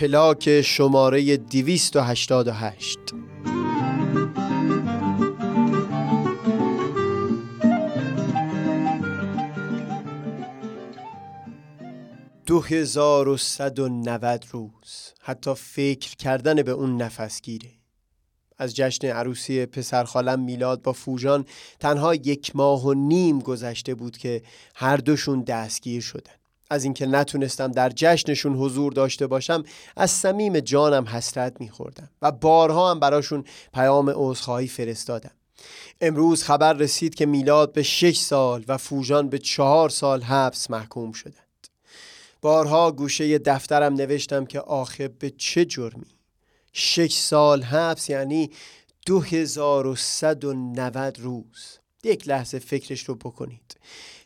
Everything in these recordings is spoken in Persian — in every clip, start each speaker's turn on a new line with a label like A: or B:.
A: پلاک شماره 288 دو هزار و صد و نود روز. حتی فکر کردن به اون نفسگیره از جشن عروسی پسرخالم میلاد با فوجان تنها یک ماه و نیم گذشته بود که هر دوشون دستگیر شدن. از اینکه نتونستم در جشنشون حضور داشته باشم از صمیم جانم حسرت میخوردم و بارها هم براشون پیام عذرخواهی فرستادم. امروز خبر رسید که میلاد به شش سال و فوجان به چهار سال حبس محکوم شدند. بارها گوشه دفترم نوشتم که آخه به چه جرمی؟ شش سال حبس یعنی دو هزار و صد و نود روز. یک لحظه فکرش رو بکنید.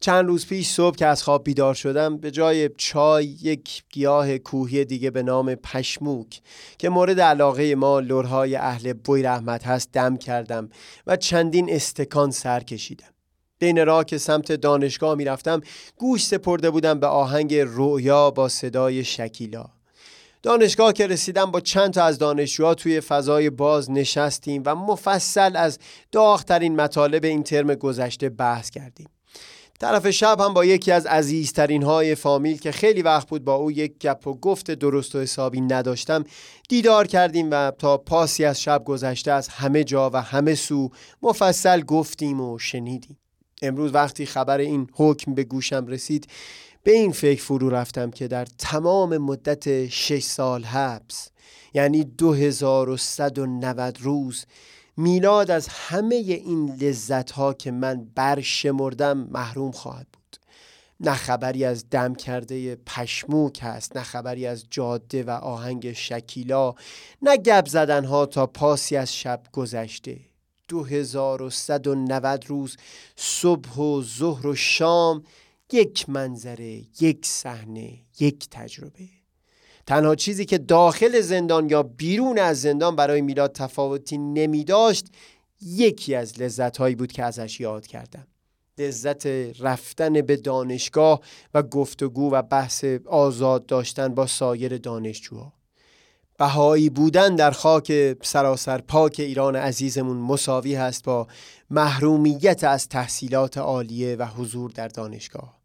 A: چند روز پیش صبح که از خواب بیدار شدم به جای چای یک گیاه کوهی دیگه به نام پشموک که مورد علاقه ما لورهای اهل بوی رحمت هست دم کردم و چندین استکان سر کشیدم. بین راه که سمت دانشگاه می‌رفتم گوش سپرده بودم به آهنگ رویا با صدای شکیلا. دانشگاه که رسیدم با چند تا از دانشجوها توی فضای باز نشستیم و مفصل از داغترین مطالب این ترم گذشته بحث کردیم. طرف شب هم با یکی از عزیزترین های فامیل که خیلی وقت بود با او یک گپ و گفت درست و حسابی نداشتم دیدار کردیم و تا پاسی از شب گذشته از همه جا و همه سو مفصل گفتیم و شنیدیم. امروز وقتی خبر این حکم به گوشم رسید به این فکر فرو رفتم که در تمام مدت شش سال حبس یعنی 2190 روز میلاد از همه این لذت ها که من برشمردم محروم خواهد بود. نه خبری از دم کرده پشموک هست نه خبری از جاده و آهنگ شکیلا نه گب زدن ها تا پاسی از شب گذشته. 2190 روز صبح و ظهر و شام یک منظره یک صحنه یک تجربه. تنها چیزی که داخل زندان یا بیرون از زندان برای میلاد تفاوتی نمی داشت یکی از لذت هایی بود که ازش یاد کردم. لذت رفتن به دانشگاه و گفتگو و بحث آزاد داشتن با سایر دانشجوها. بهایی بودن در خاک سراسر پاک ایران عزیزمون مساوی هست با محرومیت از تحصیلات عالیه و حضور در دانشگاه.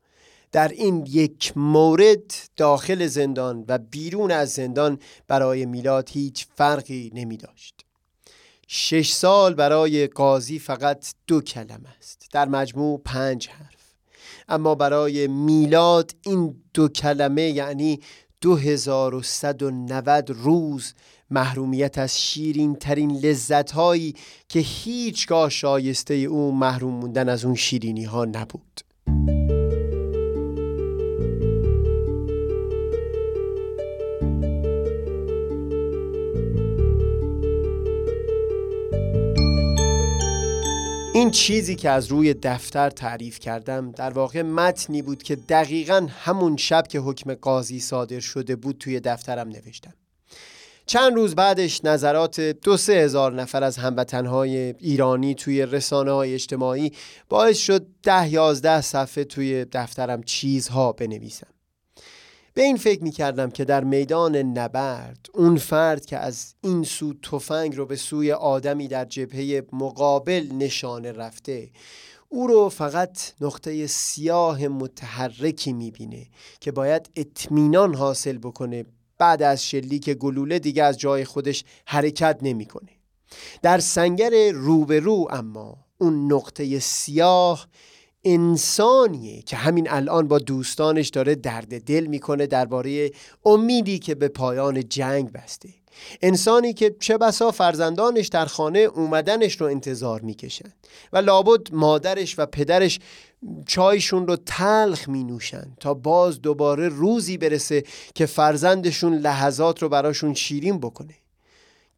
A: در این یک مورد داخل زندان و بیرون از زندان برای میلاد هیچ فرقی نمی داشت. شش سال برای قاضی فقط دو کلمه است. در مجموع پنج حرف. اما برای میلاد این دو کلمه یعنی 2190 روز محرومیت از شیرین ترین لذت هایی که هیچگاه شایسته او محروم موندن از اون شیرینی ها نبود. این چیزی که از روی دفتر تعریف کردم در واقع متنی بود که دقیقا همون شب که حکم قاضی صادر شده بود توی دفترم نوشتم. چند روز بعدش نظرات دو سه هزار نفر از هموطنهای ایرانی توی رسانه های اجتماعی باعث شد ده یازده صفحه توی دفترم چیزها بنویسم. به این فکر می کردم که در میدان نبرد اون فرد که از این سو تفنگ رو به سوی آدمی در جبهه مقابل نشانه رفته او رو فقط نقطه سیاه متحرکی می‌بینه که باید اطمینان حاصل بکنه بعد از شلیک گلوله دیگه از جای خودش حرکت نمی‌کنه. در سنگر روبرو اما اون نقطه سیاه انسانیه که همین الان با دوستانش داره درد دل می‌کنه درباره امیدی که به پایان جنگ بسته. انسانی که چه بسا فرزندانش در خانه اومدنش رو انتظار می‌کشن و لابد مادرش و پدرش چایشون رو تلخ می نوشن تا باز دوباره روزی برسه که فرزندشون لحظات رو براشون شیرین بکنه.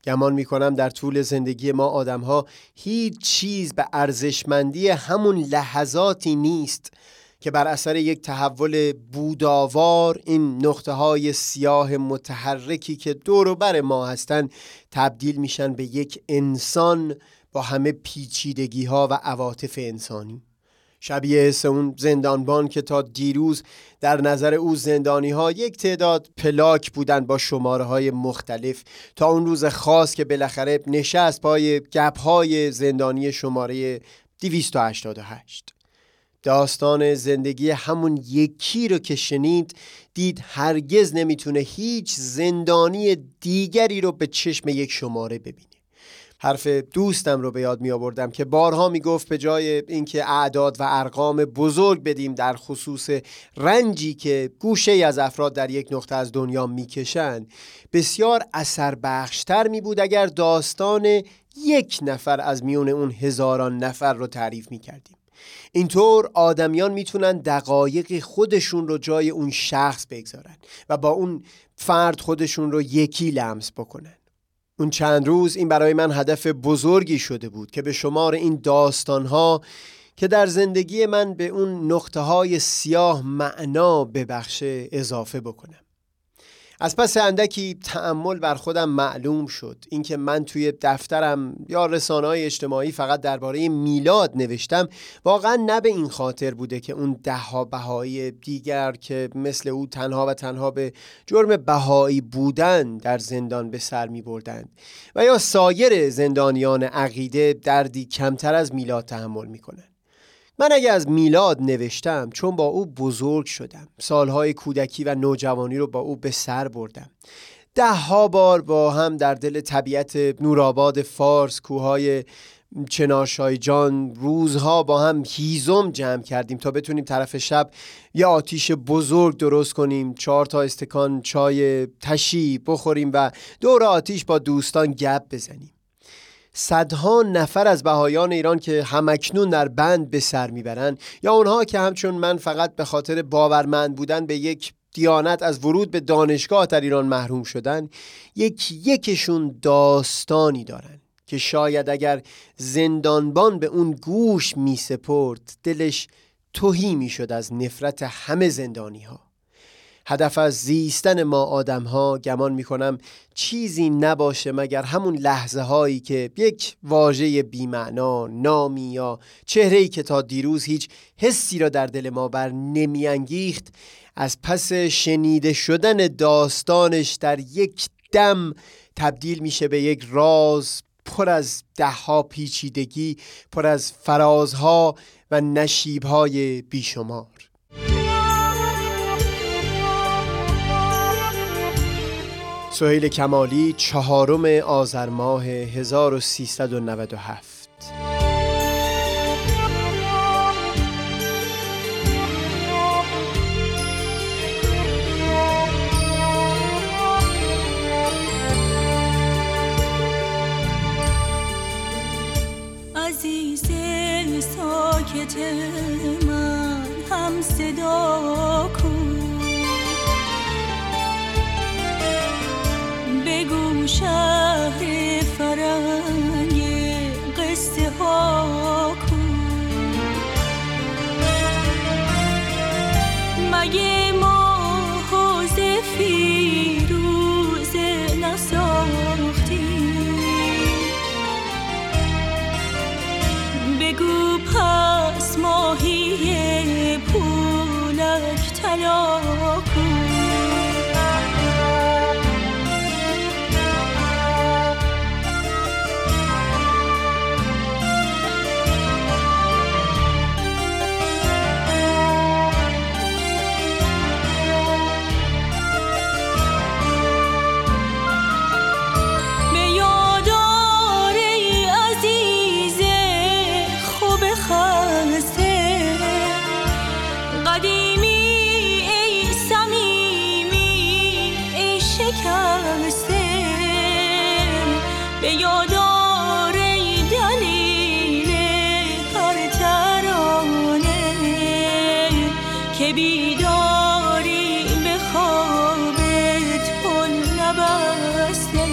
A: گمان می کنم در طول زندگی ما آدم ها هیچ چیز به ارزشمندی همون لحظاتی نیست که بر اثر یک تحول بوداوار این نقطه های سیاه متحرکی که دور و بر ما هستند تبدیل میشن به یک انسان با همه پیچیدگی ها و عواطف انسانی. شبیه حس اون زندانبان که تا دیروز در نظر او زندانی ها یک تعداد پلاک بودن با شماره های مختلف. تا اون روز خاص که بالاخره نشست پای گپ های زندانی شماره 288 داستان زندگی همون یکی رو که شنید دید هرگز نمی‌تونه هیچ زندانی دیگری رو به چشم یک شماره ببینه. حرف دوستم رو به یاد می آوردم که بارها می گفت به جای اینکه اعداد و ارقام بزرگ بدیم در خصوص رنجی که گوشه از افراد در یک نقطه از دنیا می‌کشند بسیار اثر بخشتر می بود اگر داستان یک نفر از میون اون هزاران نفر رو تعریف می کردیم اینطور آدمیان می‌تونن دقایق خودشون رو جای اون شخص بگذارن و با اون فرد خودشون رو یکی لمس بکنن. اون چند روز این برای من هدف بزرگی شده بود که به شمار این داستانها که در زندگی من به اون نقطه های سیاه معنا ببخشه اضافه بکنم. از پس اندکی تعمل بر خودم معلوم شد اینکه من توی دفترم یا رسانه های اجتماعی فقط درباره میلاد نوشتم واقعا نه به این خاطر بوده که اون دهها بهایی دیگر که مثل او تنها و تنها به جرم بهایی بودن در زندان به سر می بردند و یا سایر زندانیان عقیده دردی کمتر از میلاد تحمل می کنند. من اگه از میلاد نوشتم چون با او بزرگ شدم. سالهای کودکی و نوجوانی رو با او به سر بردم. ده ها بار با هم در دل طبیعت نورآباد فارس کوههای چنارشای جان روزها با هم هیزم جمع کردیم تا بتونیم طرف شب یه آتیش بزرگ درست کنیم چهار تا استکان چای تشی بخوریم و دور آتیش با دوستان گپ بزنیم. صدها نفر از بهایان ایران که همکنون در بند به سر می‌برند یا اونها که همچون من فقط به خاطر باورمند بودن به یک دیانت از ورود به دانشگاه در ایران محروم شدن یک یکشون داستانی دارن که شاید اگر زندانبان به اون گوش می سپرد دلش توهی می شد از نفرت همه زندانی ها هدف از زیستن ما آدم ها گمان می کنم چیزی نباشه مگر همون لحظه هایی که یک واژه بیمعنا نامی یا چهره که تا دیروز هیچ حسی را در دل ما بر نمیانگیخت از پس شنیده شدن داستانش در یک دم تبدیل میشه به یک راز پر از دهها پیچیدگی پر از فرازها و نشیبهای بیشمار. سهیل کمالی چهارم آذر ماه 1397
B: عزیز ساکت من هم صدا شهر فرنگ قصه ها کن. مگه ما حوز فیروز نساختی؟ بگو پس ماهی پولک طلا که بیداری به خوابت پل نبسته.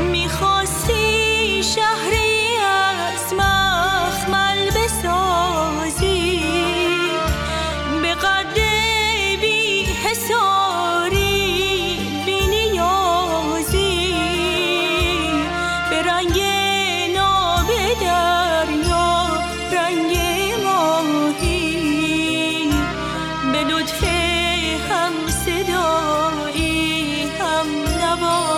B: می‌خواستی شهری از مخمل بسازی. به قد بی حساری بی نیازی. به رنگ favor.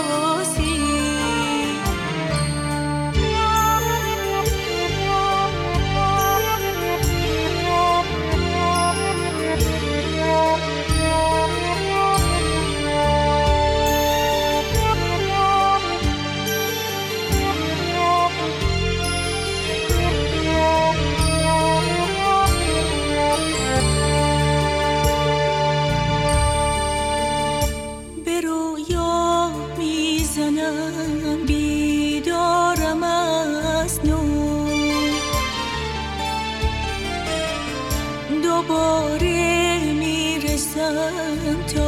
B: چه رنگی داره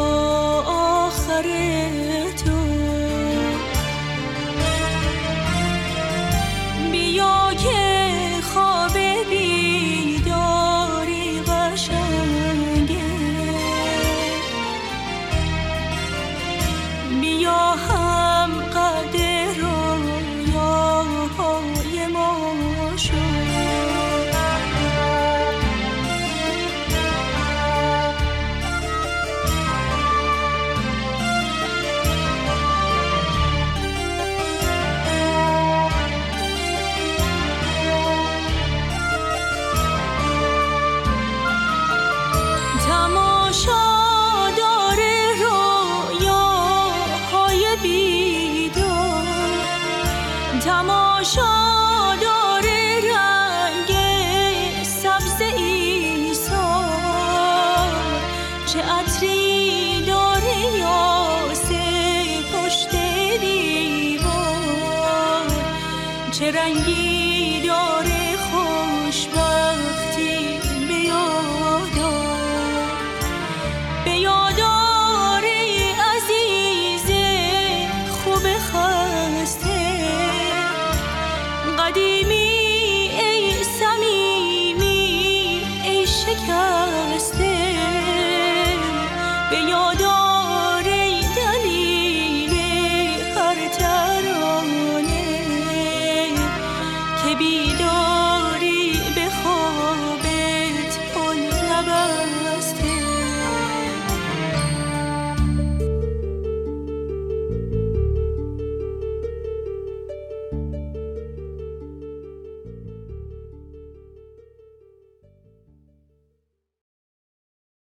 B: خوش